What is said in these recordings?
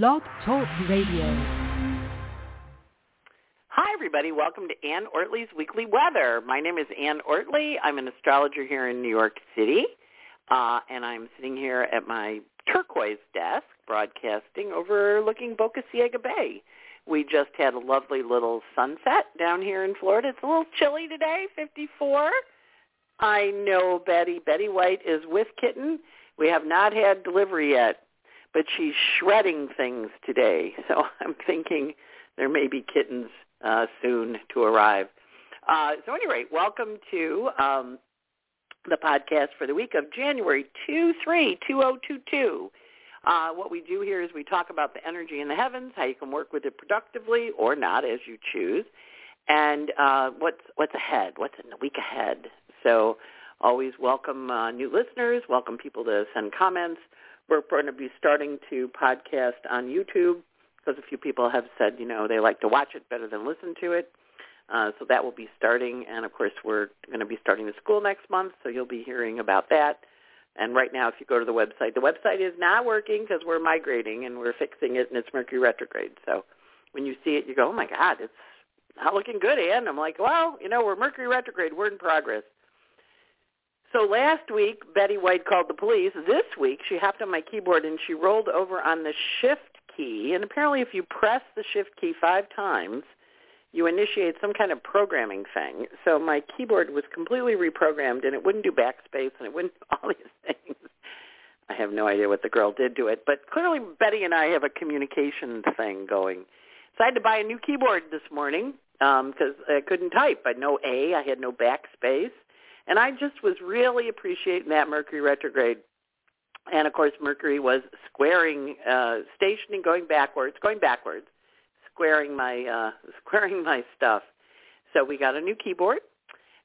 Blog Talk Radio. Hi, everybody. Welcome to Anne Ortelee's Weekly Weather. My name is Ann Ortley. I'm an astrologer here in New York City, uh, and I'm sitting here at my turquoise desk broadcasting overlooking Boca Ciega Bay. We just had a lovely little sunset down here in Florida. It's a little chilly today, 54. I know Betty. Betty White is with Kitten. We have not had delivery yet, but she's shredding things today. So I'm thinking there may be kittens uh, soon to arrive. Uh, so anyway, welcome to um, the podcast for the week of January 2, 3, 2022. Uh, what we do here is we talk about the energy in the heavens, how you can work with it productively or not, as you choose, and uh, what's what's ahead, what's in the week ahead. So always welcome uh, new listeners, welcome people to send comments. We're going to be starting to podcast on YouTube because a few people have said, you know, they like to watch it better than listen to it. Uh, so that will be starting, and of course we're going to be starting the school next month, so you'll be hearing about that. And right now, if you go to the website, the website is not working because we're migrating and we're fixing it, and it's Mercury retrograde. So when you see it, you go, oh my God, it's not looking good, Anne. I'm like, well, you know, we're Mercury retrograde. We're in progress. So last week, Betty White called the police. This week, she hopped on my keyboard and she rolled over on the shift key. And apparently, if you press the shift key five times, you initiate some kind of programming thing. So my keyboard was completely reprogrammed, and it wouldn't do backspace, and it wouldn't all these things. I have no idea what the girl did to it, but clearly Betty and I have a communication thing going. So I had to buy a new keyboard this morning because um, I couldn't type. I had no A, I had no backspace, and I just was really appreciating that Mercury retrograde. And of course, Mercury was squaring, uh, stationing, going backwards, going backwards, squaring my uh, squaring my stuff. So we got a new keyboard,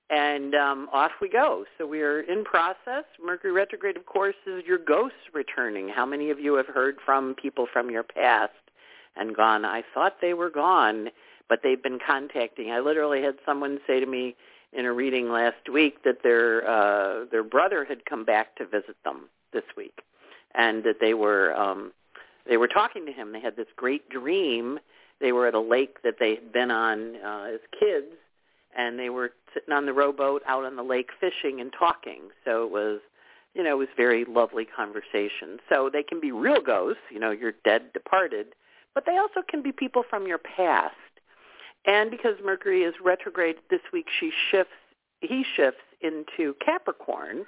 and um, off we go. So we are in process. Mercury retrograde, of course, is your ghosts returning. How many of you have heard from people from your past and gone? I thought they were gone, but they've been contacting. I literally had someone say to me in a reading last week that their uh, their brother had come back to visit them this week, and that they were um, they were talking to him. They had this great dream. They were at a lake that they had been on uh, as kids, and they were sitting on the rowboat out on the lake fishing and talking. So it was, you know, it was very lovely conversation. So they can be real ghosts, you know, your dead departed, but they also can be people from your past. And because Mercury is retrograde this week, she shifts. He shifts into Capricorn.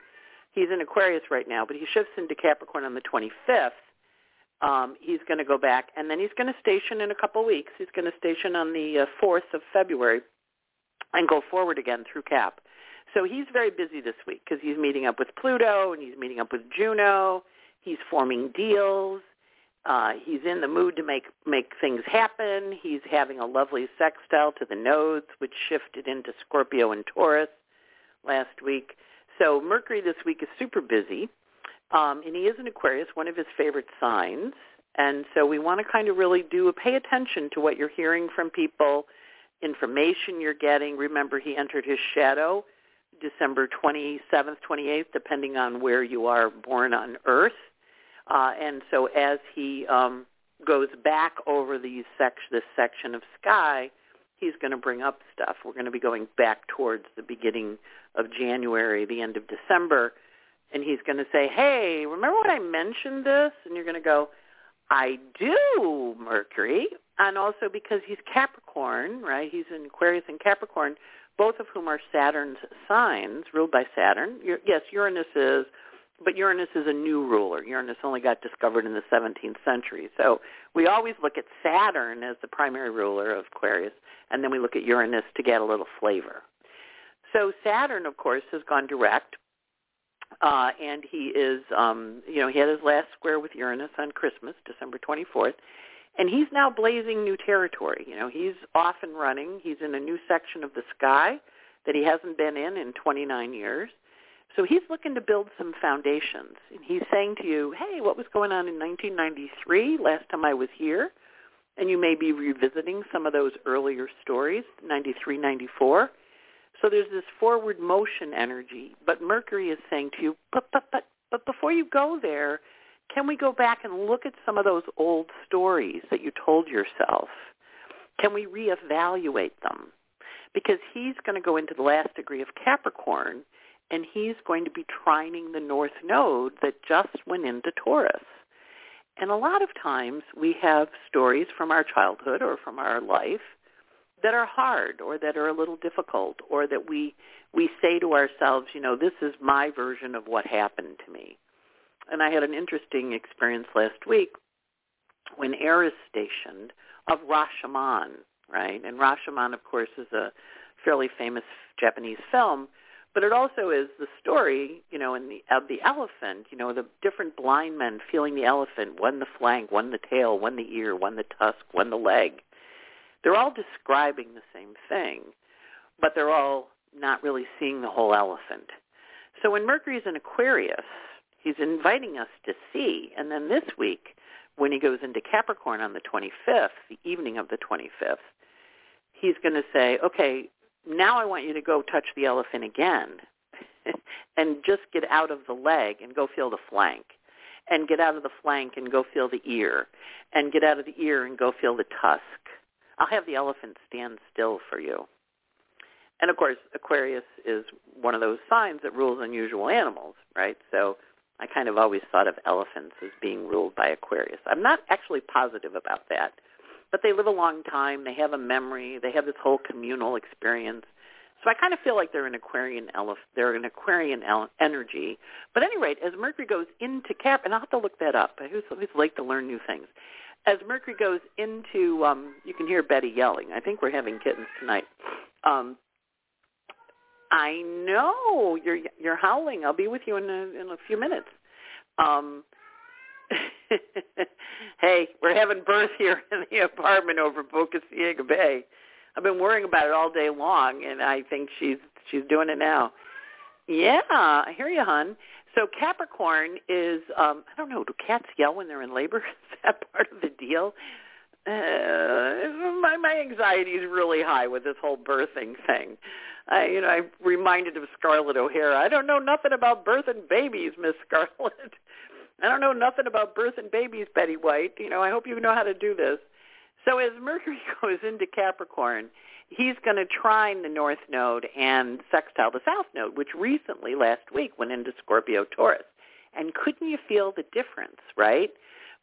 He's in Aquarius right now, but he shifts into Capricorn on the 25th. Um, he's going to go back, and then he's going to station in a couple weeks. He's going to station on the uh, 4th of February and go forward again through Cap. So he's very busy this week because he's meeting up with Pluto and he's meeting up with Juno. He's forming deals. Uh, he's in the mood to make make things happen. He's having a lovely sextile to the nodes, which shifted into Scorpio and Taurus last week. So Mercury this week is super busy, um, and he is an Aquarius, one of his favorite signs. And so we want to kind of really do pay attention to what you're hearing from people, information you're getting. Remember, he entered his shadow December 27th, 28th, depending on where you are born on Earth. Uh, and so as he um, goes back over these sec- this section of sky, he's going to bring up stuff. We're going to be going back towards the beginning of January, the end of December, and he's going to say, hey, remember when I mentioned this? And you're going to go, I do, Mercury. And also because he's Capricorn, right? He's in Aquarius and Capricorn, both of whom are Saturn's signs, ruled by Saturn. Yes, Uranus is but Uranus is a new ruler. Uranus only got discovered in the 17th century. So we always look at Saturn as the primary ruler of Aquarius, and then we look at Uranus to get a little flavor. So Saturn, of course, has gone direct, uh, and he is, um, you know, he had his last square with Uranus on Christmas, December 24th, and he's now blazing new territory. You know, he's off and running. He's in a new section of the sky that he hasn't been in in 29 years so he's looking to build some foundations. And he's saying to you, hey, what was going on in 1993, last time I was here? And you may be revisiting some of those earlier stories, 93, 94. So there's this forward motion energy. But Mercury is saying to you, but, but, but, but before you go there, Can we go back and look at some of those old stories that you told yourself? Can we reevaluate them? Because he's going to go into the last degree of Capricorn and he's going to be trining the north node that just went into Taurus. And a lot of times we have stories from our childhood or from our life that are hard or that are a little difficult or that we we say to ourselves, you know, this is my version of what happened to me. And I had an interesting experience last week when Eris stationed of Rashomon, right? And Rashomon, of course, is a fairly famous Japanese film, but it also is the story, you know, in the of the elephant, you know, the different blind men feeling the elephant, one the flank, one the tail, one the ear, one the tusk, one the leg. They're all describing the same thing, but they're all not really seeing the whole elephant. So when Mercury's in Aquarius, he's inviting us to see. And then this week, when he goes into Capricorn on the 25th, the evening of the 25th, he's going to say, okay, now I want you to go touch the elephant again and just get out of the leg and go feel the flank and get out of the flank and go feel the ear and get out of the ear and go feel the tusk. I'll have the elephant stand still for you. And of course, Aquarius is one of those signs that rules unusual animals, right? So I kind of always thought of elephants as being ruled by Aquarius. I'm not actually positive about that, but they live a long time. They have a memory. They have this whole communal experience. So I kind of feel like they're an Aquarian elephant. They're an Aquarian el- energy. But at any rate, as Mercury goes into Cap, and I'll have to look that up. I always like to learn new things. As Mercury goes into, um, you can hear Betty yelling. I think we're having kittens tonight. Um, I know you're you're howling. I'll be with you in a, in a few minutes. Um, hey, we're having birth here in the apartment over Boca Ciega Bay. I've been worrying about it all day long, and I think she's she's doing it now. Yeah, I hear you, hon. So Capricorn is um I don't know, do cats yell when they're in labor? Is that part of the deal? Uh, my my anxiety is really high with this whole birthing thing. I, you know, I'm reminded of Scarlett O'Hara. I don't know nothing about birthing babies, Miss Scarlett. I don't know nothing about birth and babies, Betty White. You know, I hope you know how to do this. So as Mercury goes into Capricorn, he's going to trine the North Node and sextile the South Node, which recently, last week, went into Scorpio Taurus. And couldn't you feel the difference, right?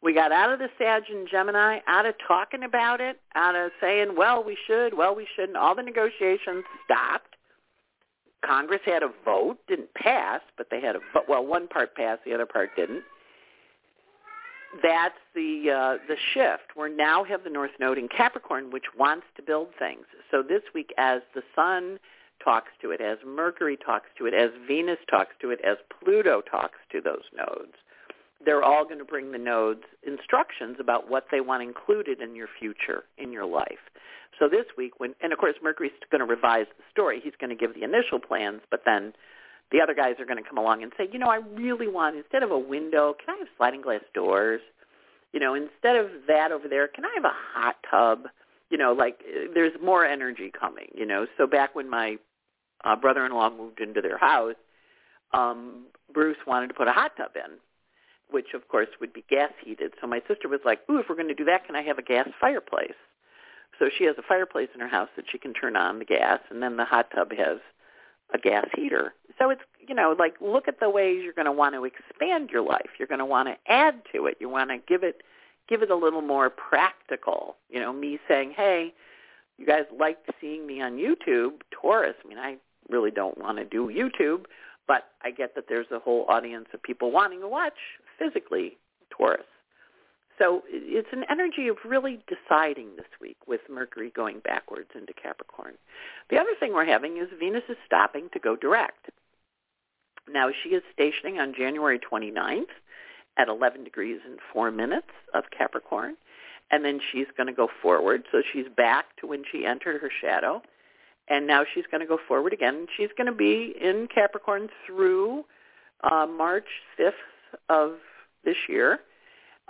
We got out of the Sag and Gemini, out of talking about it, out of saying, well, we should, well, we shouldn't. All the negotiations stopped. Congress had a vote, didn't pass, but they had a vote. Well, one part passed, the other part didn't. That's the uh, the shift. We now have the North Node in Capricorn, which wants to build things. So this week, as the Sun talks to it, as Mercury talks to it, as Venus talks to it, as Pluto talks to those nodes, they're all going to bring the nodes instructions about what they want included in your future, in your life. So this week, when and of course Mercury's going to revise the story. He's going to give the initial plans, but then the other guys are going to come along and say, you know, I really want instead of a window, can I have sliding glass doors? You know, instead of that over there, can I have a hot tub? You know, like there's more energy coming. You know, so back when my uh, brother-in-law moved into their house, um, Bruce wanted to put a hot tub in, which of course would be gas heated. So my sister was like, "Ooh, if we're going to do that, can I have a gas fireplace?" So she has a fireplace in her house that she can turn on the gas, and then the hot tub has a gas heater. So it's, you know, like look at the ways you're going to want to expand your life. You're going to want to add to it. You want to give it give it a little more practical. You know, me saying, "Hey, you guys liked seeing me on YouTube, Taurus." I mean, I really don't want to do YouTube, but I get that there's a whole audience of people wanting to watch physically Taurus. So it's an energy of really deciding this week with Mercury going backwards into Capricorn. The other thing we're having is Venus is stopping to go direct. Now she is stationing on January 29th at 11 degrees and 4 minutes of Capricorn. And then she's going to go forward. So she's back to when she entered her shadow. And now she's going to go forward again. She's going to be in Capricorn through uh, March 5th of this year.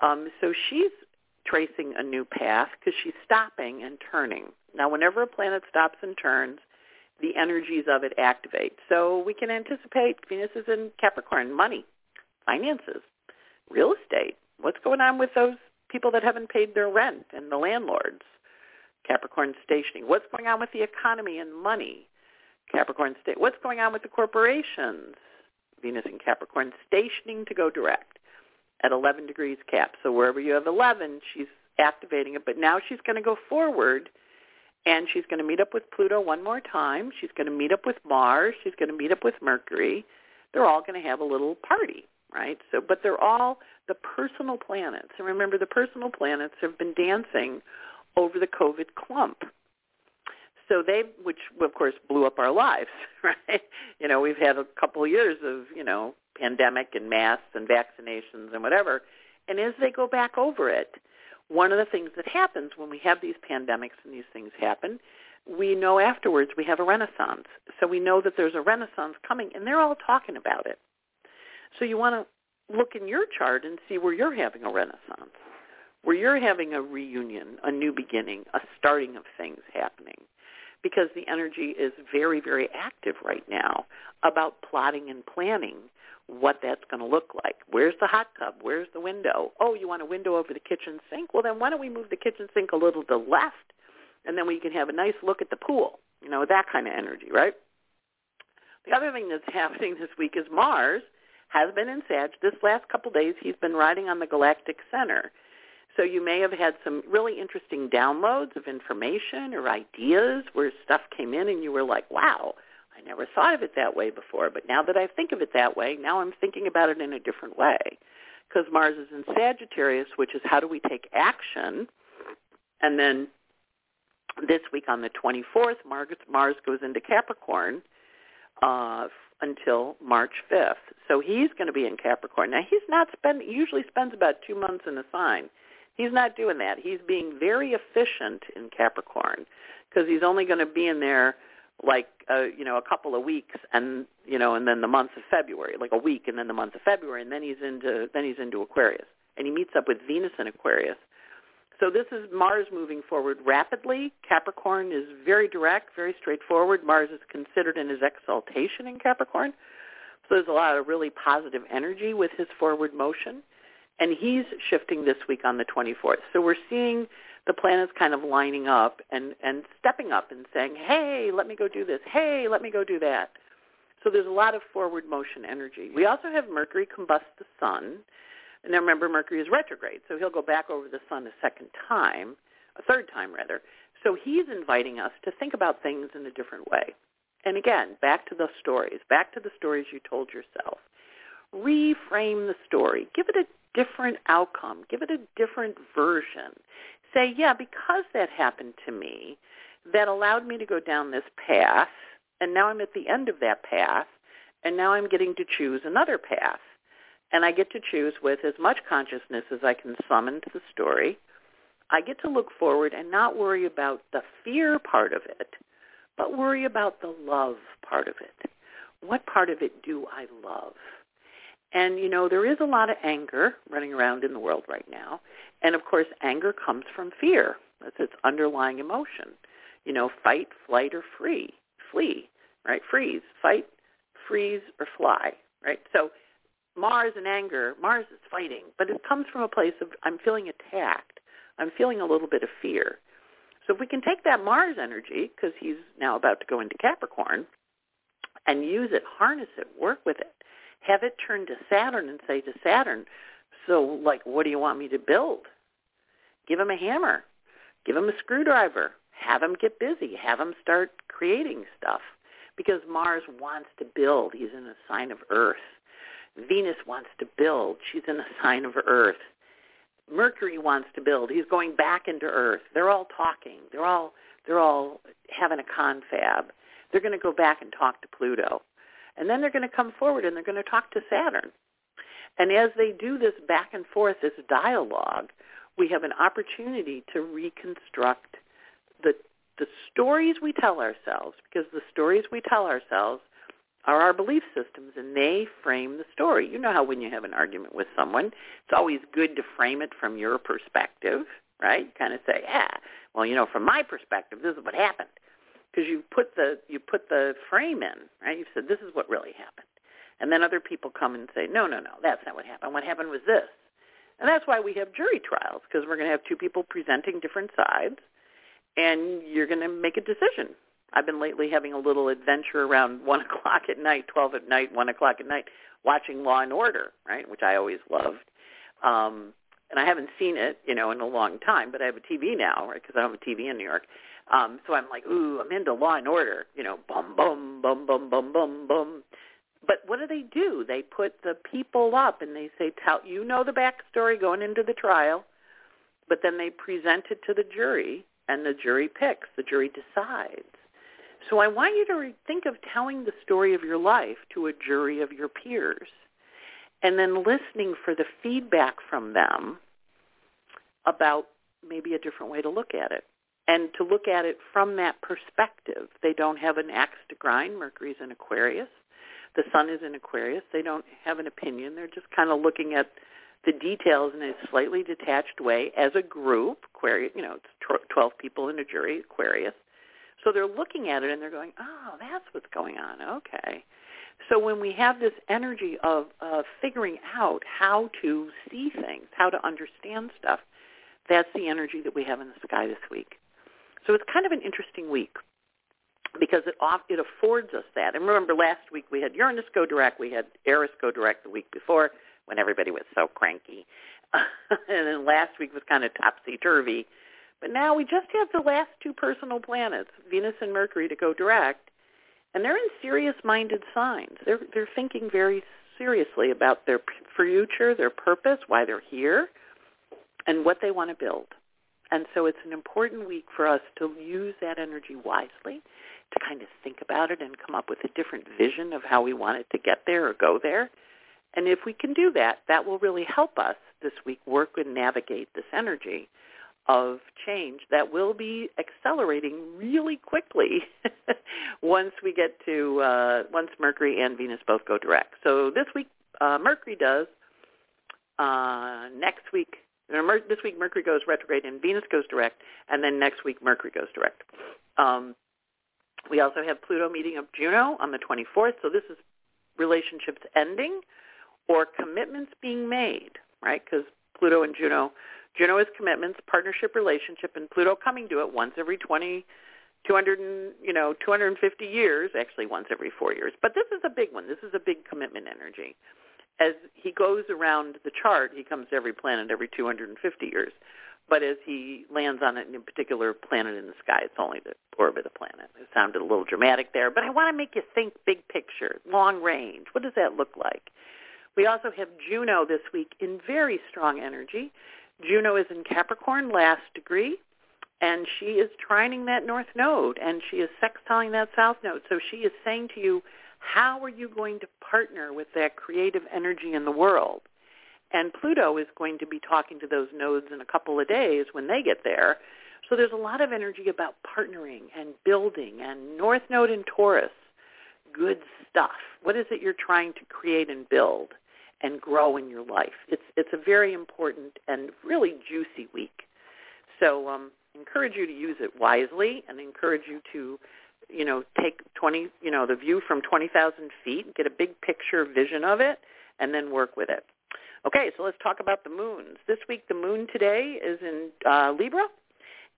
Um, so she's tracing a new path because she's stopping and turning. Now, whenever a planet stops and turns, the energies of it activate. So we can anticipate Venus is in Capricorn, money, finances, real estate. What's going on with those people that haven't paid their rent and the landlords? Capricorn stationing. What's going on with the economy and money? Capricorn state. What's going on with the corporations? Venus in Capricorn stationing to go direct at 11 degrees cap. So wherever you have 11, she's activating it. But now she's going to go forward and she's going to meet up with Pluto one more time. She's going to meet up with Mars. She's going to meet up with Mercury. They're all going to have a little party, right? So, but they're all the personal planets. And remember, the personal planets have been dancing over the COVID clump. So they, which of course blew up our lives, right? You know, we've had a couple years of, you know, pandemic and masks and vaccinations and whatever. And as they go back over it, one of the things that happens when we have these pandemics and these things happen, we know afterwards we have a renaissance. So we know that there's a renaissance coming, and they're all talking about it. So you want to look in your chart and see where you're having a renaissance, where you're having a reunion, a new beginning, a starting of things happening. Because the energy is very, very active right now about plotting and planning what that's going to look like. Where's the hot tub? Where's the window? Oh, you want a window over the kitchen sink? Well, then why don't we move the kitchen sink a little to the left, and then we can have a nice look at the pool. You know, that kind of energy, right? The other thing that's happening this week is Mars has been in Sag. This last couple days, he's been riding on the galactic center. So you may have had some really interesting downloads of information or ideas where stuff came in and you were like, wow, never thought of it that way before, but now that I think of it that way, now I'm thinking about it in a different way. Because Mars is in Sagittarius, which is how do we take action? And then this week on the 24th, Mars goes into Capricorn uh, until March 5th. So he's going to be in Capricorn. Now he's not spend usually spends about two months in a sign. He's not doing that. He's being very efficient in Capricorn because he's only going to be in there like uh, you know a couple of weeks and you know and then the month of February like a week and then the month of February and then he's into then he's into Aquarius and he meets up with Venus in Aquarius. So this is Mars moving forward rapidly. Capricorn is very direct, very straightforward. Mars is considered in his exaltation in Capricorn. So there's a lot of really positive energy with his forward motion. And he's shifting this week on the 24th. So we're seeing the planets kind of lining up and, and stepping up and saying, hey, let me go do this. Hey, let me go do that. So there's a lot of forward motion energy. We also have Mercury combust the sun. And now remember, Mercury is retrograde, so he'll go back over the sun a second time, a third time rather. So he's inviting us to think about things in a different way. And again, back to the stories, back to the stories you told yourself. Reframe the story. Give it a different outcome. Give it a different version say, yeah, because that happened to me, that allowed me to go down this path, and now I'm at the end of that path, and now I'm getting to choose another path. And I get to choose with as much consciousness as I can summon to the story. I get to look forward and not worry about the fear part of it, but worry about the love part of it. What part of it do I love? And, you know, there is a lot of anger running around in the world right now. And, of course, anger comes from fear. That's its underlying emotion. You know, fight, flight, or free. Flee, right? Freeze, fight, freeze, or fly, right? So Mars and anger, Mars is fighting, but it comes from a place of I'm feeling attacked. I'm feeling a little bit of fear. So if we can take that Mars energy, because he's now about to go into Capricorn, and use it, harness it, work with it, have it turn to Saturn and say to Saturn, so like, what do you want me to build? Give him a hammer. Give him a screwdriver. Have him get busy. Have him start creating stuff. Because Mars wants to build. He's in a sign of Earth. Venus wants to build. She's in a sign of Earth. Mercury wants to build. He's going back into Earth. They're all talking. They're all they're all having a confab. They're going to go back and talk to Pluto. And then they're going to come forward and they're going to talk to Saturn. And as they do this back and forth, this dialogue, we have an opportunity to reconstruct the the stories we tell ourselves, because the stories we tell ourselves are our belief systems, and they frame the story. You know how when you have an argument with someone, it's always good to frame it from your perspective, right? Kind of say, yeah, well, you know, from my perspective, this is what happened because you put the you put the frame in, right? You said this is what really happened. And then other people come and say, no, no, no, that's not what happened. What happened was this. And that's why we have jury trials, because we're going to have two people presenting different sides, and you're going to make a decision. I've been lately having a little adventure around 1 o'clock at night, 12 at night, 1 o'clock at night, watching Law and Order, right, which I always loved. Um, and I haven't seen it, you know, in a long time, but I have a TV now, right, because I don't have a TV in New York. Um, so I'm like, ooh, I'm into Law and Order, you know, bum, bum, bum, bum, bum, bum, bum. But what do they do? They put the people up and they say, tell you know the backstory going into the trial, but then they present it to the jury, and the jury picks. The jury decides. So I want you to think of telling the story of your life to a jury of your peers and then listening for the feedback from them about maybe a different way to look at it and to look at it from that perspective. They don't have an axe to grind. Mercury's in Aquarius. The sun is in Aquarius. They don't have an opinion. They're just kind of looking at the details in a slightly detached way as a group. Aquarius, you know, it's 12 people in a jury, Aquarius. So they're looking at it and they're going, oh, that's what's going on. Okay. So when we have this energy of uh, figuring out how to see things, how to understand stuff, that's the energy that we have in the sky this week. So it's kind of an interesting week because it off, it affords us that. And remember, last week we had Uranus go direct, we had Eris go direct the week before when everybody was so cranky, and then last week was kind of topsy turvy. But now we just have the last two personal planets, Venus and Mercury, to go direct, and they're in serious-minded signs. They're they're thinking very seriously about their future, their purpose, why they're here, and what they want to build. And so it's an important week for us to use that energy wisely, to kind of think about it and come up with a different vision of how we want it to get there or go there. And if we can do that, that will really help us this week work and navigate this energy of change that will be accelerating really quickly once we get to uh, once Mercury and Venus both go direct. So this week uh, Mercury does. Uh, next week this week Mercury goes retrograde and Venus goes direct, and then next week Mercury goes direct. Um, we also have Pluto meeting of Juno on the 24th, so this is relationships ending or commitments being made, right? Because Pluto and Juno, Juno is commitments, partnership, relationship, and Pluto coming to it once every 20, 200, and, you know, 250 years, actually once every four years. But this is a big one. This is a big commitment energy as he goes around the chart, he comes to every planet every 250 years. But as he lands on a particular planet in the sky, it's only the orbit of the planet. It sounded a little dramatic there, but I want to make you think big picture, long range. What does that look like? We also have Juno this week in very strong energy. Juno is in Capricorn, last degree, and she is trining that north node, and she is sextiling that south node. So she is saying to you, how are you going to partner with that creative energy in the world? And Pluto is going to be talking to those nodes in a couple of days when they get there. So there's a lot of energy about partnering and building and North Node in Taurus, good stuff. What is it you're trying to create and build and grow in your life? It's it's a very important and really juicy week. So um, encourage you to use it wisely and encourage you to you know, take 20, you know, the view from 20,000 feet, get a big picture vision of it, and then work with it. Okay, so let's talk about the moons. This week the moon today is in uh, Libra,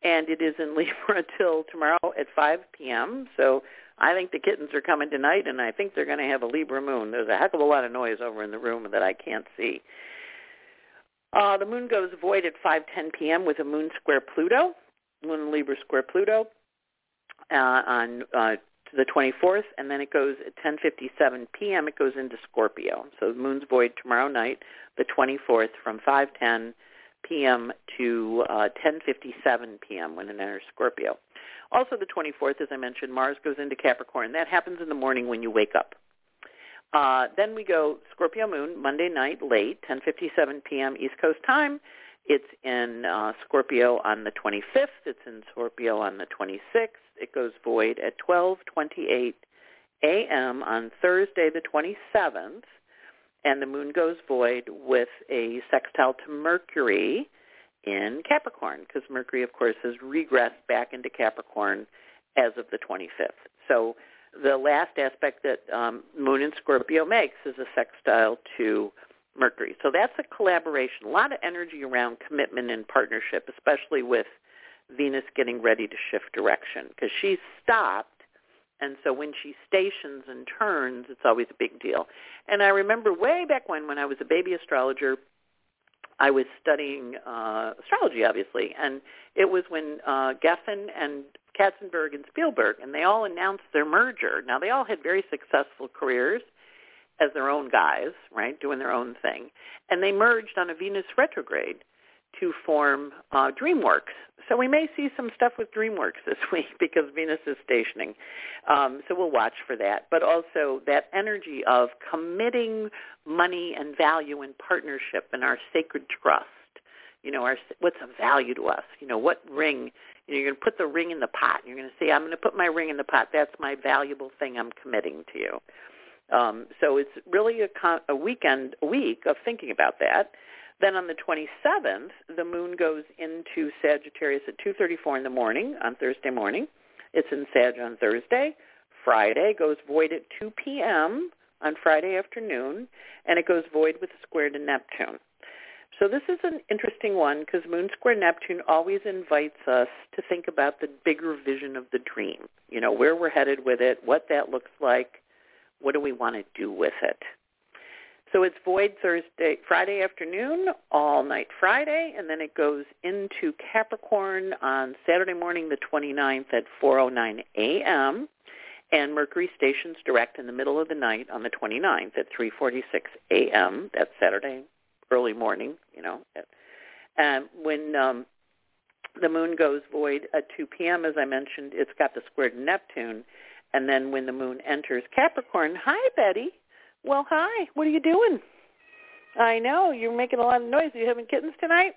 and it is in Libra till tomorrow at 5 p.m. So I think the kittens are coming tonight, and I think they're going to have a Libra moon. There's a heck of a lot of noise over in the room that I can't see. Uh, the moon goes void at 5:10 p.m. with a moon square Pluto, moon Libra square Pluto uh, on uh, the 24th, and then it goes at 10:57 p.m. It goes into Scorpio. So the moon's void tomorrow night, the 24th, from 5:10 p.m. to uh, 10:57 p.m. when it enters Scorpio. Also, the 24th, as I mentioned, Mars goes into Capricorn. That happens in the morning when you wake up. Uh, then we go Scorpio moon Monday night late, 10:57 p.m. East Coast time. It's in uh, Scorpio on the 25th. It's in Scorpio on the 26th it goes void at 12:28 a.m. on Thursday the 27th, and the moon goes void with a sextile to Mercury in Capricorn because Mercury, of course, has regressed back into Capricorn as of the 25th. So the last aspect that um, Moon in Scorpio makes is a sextile to Mercury. So that's a collaboration, a lot of energy around commitment and partnership, especially with Venus getting ready to shift direction because she's stopped. And so when she stations and turns, it's always a big deal. And I remember way back when, when I was a baby astrologer, I was studying uh, astrology, obviously, and it was when uh, Geffen and Katzenberg and Spielberg, and they all announced their merger. Now, they all had very successful careers as their own guys, right, doing their own thing, and they merged on a Venus retrograde to form uh, DreamWorks. So we may see some stuff with DreamWorks this week because Venus is stationing. Um, so we'll watch for that. But also that energy of committing money and value and partnership and our sacred trust. You know, our, what's of value to us? You know, what ring? You know, you're going to put the ring in the pot. You're going to say, I'm going to put my ring in the pot. That's my valuable thing I'm committing to you. Um, so it's really a, con- a weekend, a week of thinking about that. Then on the 27th, the moon goes into Sagittarius at 2.34 in the morning on Thursday morning. It's in Sag on Thursday. Friday goes void at 2 p.m. on Friday afternoon, and it goes void with a square to Neptune. So this is an interesting one because Moon Square Neptune always invites us to think about the bigger vision of the dream. You know, where we're headed with it, what that looks like, what do we want to do with it. So it's void Thursday, Friday afternoon, all night Friday, and then it goes into Capricorn on Saturday morning the 29th at 4.09 a.m. And Mercury stations direct in the middle of the night on the 29th at 3.46 a.m. That's Saturday early morning, you know. And when um, the moon goes void at 2 p.m., as I mentioned, it's got the square to Neptune. And then when the moon enters Capricorn, hi, Betty. Well, hi. What are you doing? I know you're making a lot of noise. Are you having kittens tonight?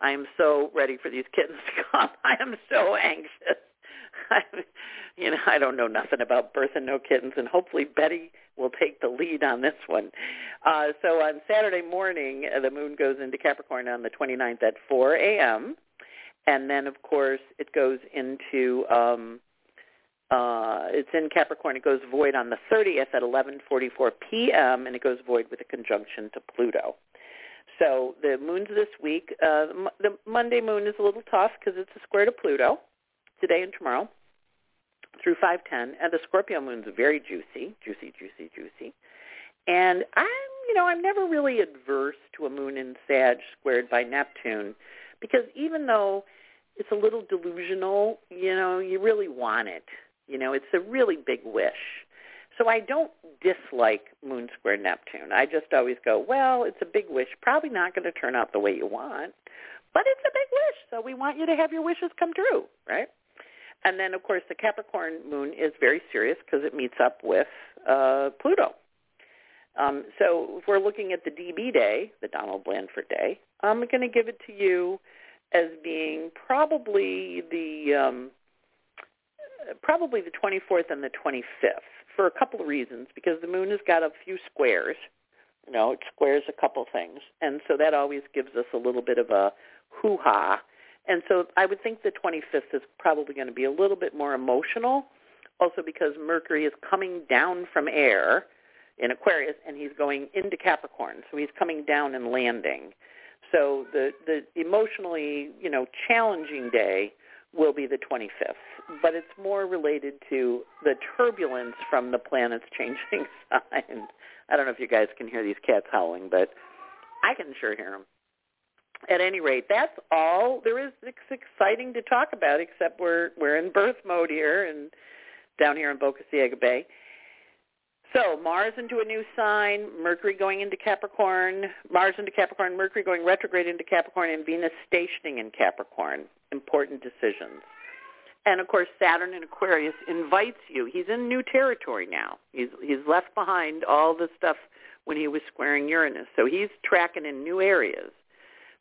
I am so ready for these kittens to come. I am so anxious. I, you know, I don't know nothing about birth and no kittens, and hopefully Betty will take the lead on this one. Uh, so on Saturday morning, uh, the moon goes into Capricorn on the 29th at 4 a.m., and then of course it goes into um, uh, it's in Capricorn. It goes void on the 30th at 11:44 p.m. and it goes void with a conjunction to Pluto. So the moons this week, uh, the Monday moon is a little tough because it's a square to Pluto today and tomorrow through 510, and the Scorpio moon's very juicy, juicy, juicy, juicy. And I'm, you know, I'm never really adverse to a moon in Sag squared by Neptune because even though it's a little delusional, you know, you really want it. You know, it's a really big wish. So I don't dislike Moon Square Neptune. I just always go, well, it's a big wish. Probably not going to turn out the way you want, but it's a big wish. So we want you to have your wishes come true, right? And then, of course, the Capricorn moon is very serious because it meets up with uh, Pluto. Um, so if we're looking at the DB day, the Donald Blandford day, I'm going to give it to you as being probably the um, probably the 24th and the 25th for a couple of reasons. Because the moon has got a few squares, you know, it squares a couple things, and so that always gives us a little bit of a hoo-ha. And so I would think the 25th is probably going to be a little bit more emotional, also because Mercury is coming down from air in Aquarius and he's going into Capricorn, so he's coming down and landing. So the the emotionally, you know, challenging day will be the 25th, but it's more related to the turbulence from the planets changing signs. I don't know if you guys can hear these cats howling, but I can sure hear them. At any rate, that's all there is exciting to talk about, except we're we're in birth mode here and down here in Boca Ciega Bay. So Mars into a new sign, Mercury going into Capricorn, Mars into Capricorn, Mercury going retrograde into Capricorn, and Venus stationing in Capricorn. Important decisions. And of course, Saturn in Aquarius invites you. He's in new territory now. He's he's left behind all the stuff when he was squaring Uranus. So he's tracking in new areas.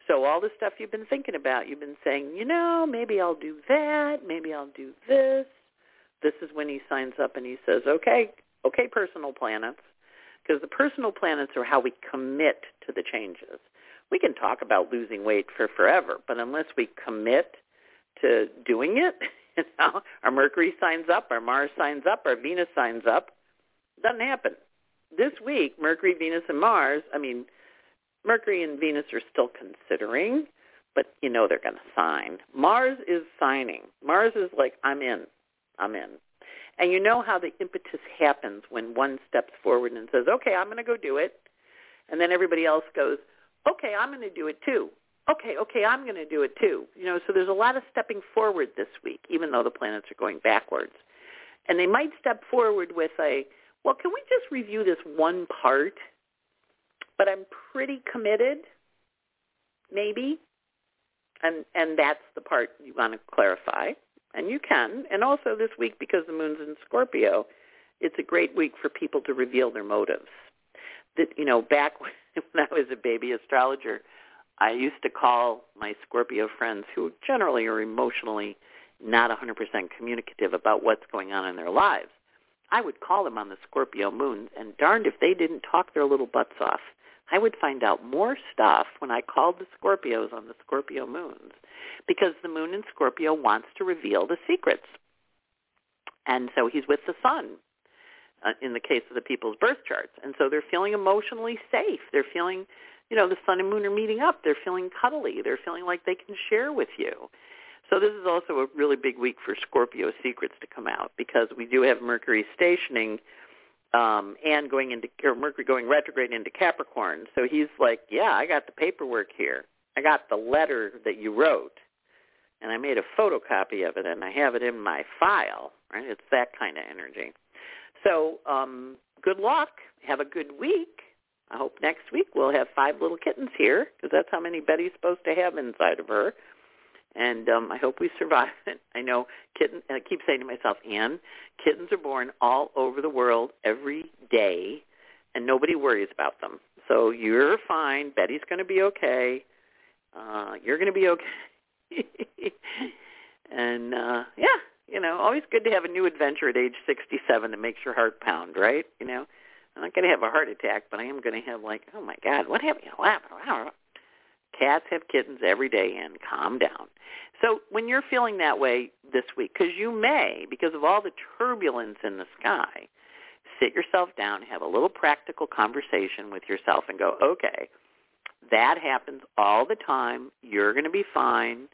So all the stuff you've been thinking about, you've been saying, you know, maybe I'll do that, maybe I'll do this. This is when he signs up and he says, okay, Okay, personal planets, because the personal planets are how we commit to the changes. We can talk about losing weight for forever, but unless we commit to doing it, You know, our Mercury signs up, our Mars signs up, our Venus signs up. Doesn't happen. This week, Mercury, Venus, and Mars, I mean, Mercury and Venus are still considering, but you know they're going to sign. Mars is signing. Mars is like, I'm in. I'm in. And you know how the impetus happens when one steps forward and says, okay, I'm going to go do it. And then everybody else goes, okay, I'm going to do it too. Okay, okay, I'm going to do it too. You know, so there's a lot of stepping forward this week, even though the planets are going backwards. And they might step forward with a, well, can we just review this one part? But I'm pretty committed, maybe. And and that's the part you want to clarify and you can. And also this week, because the moon's in Scorpio, it's a great week for people to reveal their motives. That you know, back when I was a baby astrologer, I used to call my Scorpio friends, who generally are emotionally not 100% communicative about what's going on in their lives. I would call them on the Scorpio moon, and darned if they didn't talk their little butts off. I would find out more stuff when I called the Scorpios on the Scorpio moons because the moon in Scorpio wants to reveal the secrets. And so he's with the sun uh, in the case of the people's birth charts. And so they're feeling emotionally safe. They're feeling, you know, the sun and moon are meeting up. They're feeling cuddly. They're feeling like they can share with you. So this is also a really big week for Scorpio secrets to come out because we do have Mercury stationing um and going into or Mercury going retrograde into Capricorn. So he's like, "Yeah, I got the paperwork here. I got the letter that you wrote." and I made a photocopy of it and I have it in my file. Right, it's that kind of energy. So um, good luck. Have a good week. I hope next week we'll have five little kittens here because that's how many Betty's supposed to have inside of her. And um, I hope we survive it. I know kitten. I keep saying to myself, Anne, kittens are born all over the world every day, and nobody worries about them. So you're fine. Betty's going to be okay. Uh, you're going to be okay. and uh yeah, you know, always good to have a new adventure at age 67 that makes your heart pound, right? You know, I'm not going to have a heart attack, but I am going to have like, oh my God, what happened? Cats have kittens every day, and calm down. So when you're feeling that way this week, because you may, because of all the turbulence in the sky, sit yourself down, have a little practical conversation with yourself, and go, okay, that happens all the time. You're going to be fine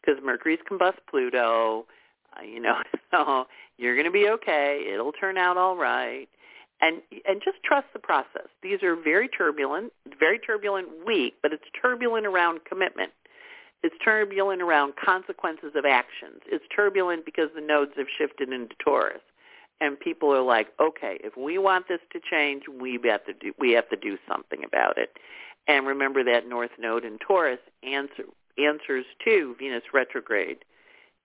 because Mercury's combust Pluto. You know, so you're going to be okay. It'll turn out all right. And and just trust the process. These are very turbulent, very turbulent week, but it's turbulent around commitment. It's turbulent around consequences of actions. It's turbulent because the nodes have shifted into Taurus. And people are like, okay, if we want this to change, we have to do we have to do something about it. And remember that North Node in Taurus answer, answers to Venus retrograde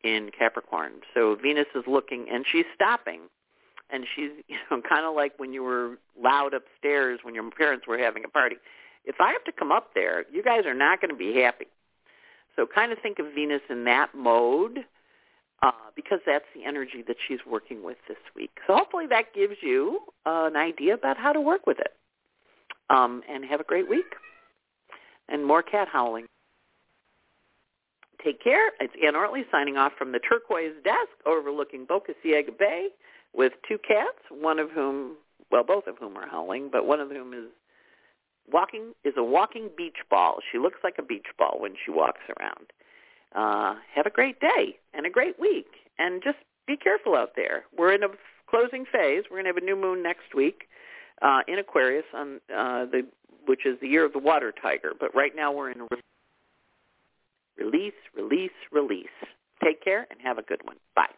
in Capricorn. So Venus is looking, and she's stopping. And she's, you know, kind of like when you were loud upstairs when your parents were having a party. If I have to come up there, you guys are not going to be happy. So kind of think of Venus in that mode uh, because that's the energy that she's working with this week. So hopefully that gives you uh, an idea about how to work with it. Um, and have a great week and more cat howling. Take care. It's Anne Ortelee signing off from the turquoise desk overlooking Boca Ciega Bay with two cats, one of whom, well, both of whom are howling, but one of whom is walking is a walking beach ball. She looks like a beach ball when she walks around. Uh, have a great day and a great week, and just be careful out there. We're in a closing phase. We're going to have a new moon next week uh, in Aquarius on uh, the which is the year of the water tiger. But right now we're in release, release, release. Take care and have a good one. Bye.